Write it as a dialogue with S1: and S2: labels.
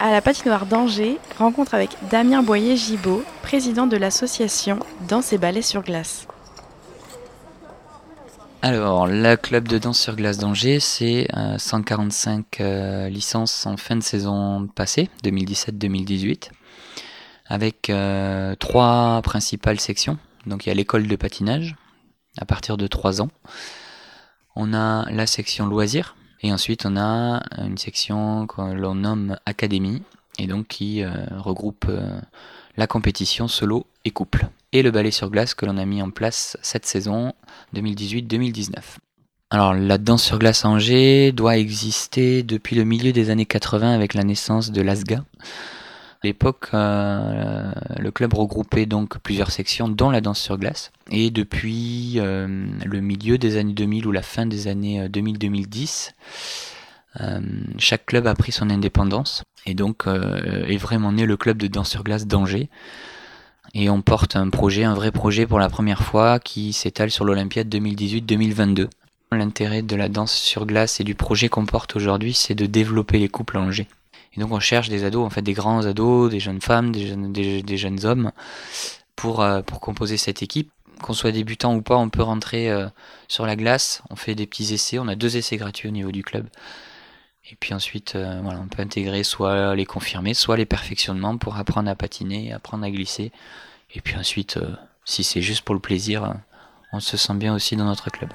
S1: à la patinoire d'Angers, rencontre avec Damien Boyer-Gibaud, président de l'association Danse et Ballet sur glace.
S2: Alors, le club de danse sur glace d'Angers, c'est 145 euh, euh, licences en fin de saison passée, 2017-2018, avec euh, trois principales sections. Donc, il y a l'école de patinage, à partir de 3 ans. On a la section loisirs, et ensuite on a une section que l'on nomme académie, et donc qui regroupe la compétition solo et couple et le ballet sur glace que l'on a mis en place cette saison 2018-2019. Alors la danse sur glace Angers doit exister depuis le milieu des années 80 avec la naissance de l'ASGA. À l'époque, euh, le club regroupait donc plusieurs sections, dont la danse sur glace. Et depuis euh, le milieu des années 2000 ou la fin des années 2000-2010, euh, chaque club a pris son indépendance. Et donc est vraiment né le club de danse sur glace d'Angers, et on porte un projet, un vrai projet pour la première fois qui s'étale sur l'Olympiade 2018-2022. L'intérêt de la danse sur glace et du projet qu'on porte aujourd'hui, c'est de développer les couples en Angers. Et donc on cherche des ados, en fait des grands ados, des jeunes femmes, des jeunes, hommes pour, euh, pour composer cette équipe. Qu'on soit débutant ou pas, on peut rentrer euh, sur la glace, on fait des petits essais, on a deux essais gratuits au niveau du club. Et puis ensuite, euh, on peut intégrer soit les confirmer, soit les perfectionnements pour apprendre à patiner, apprendre à glisser. Et puis ensuite, si c'est juste pour le plaisir, on se sent bien aussi dans notre club.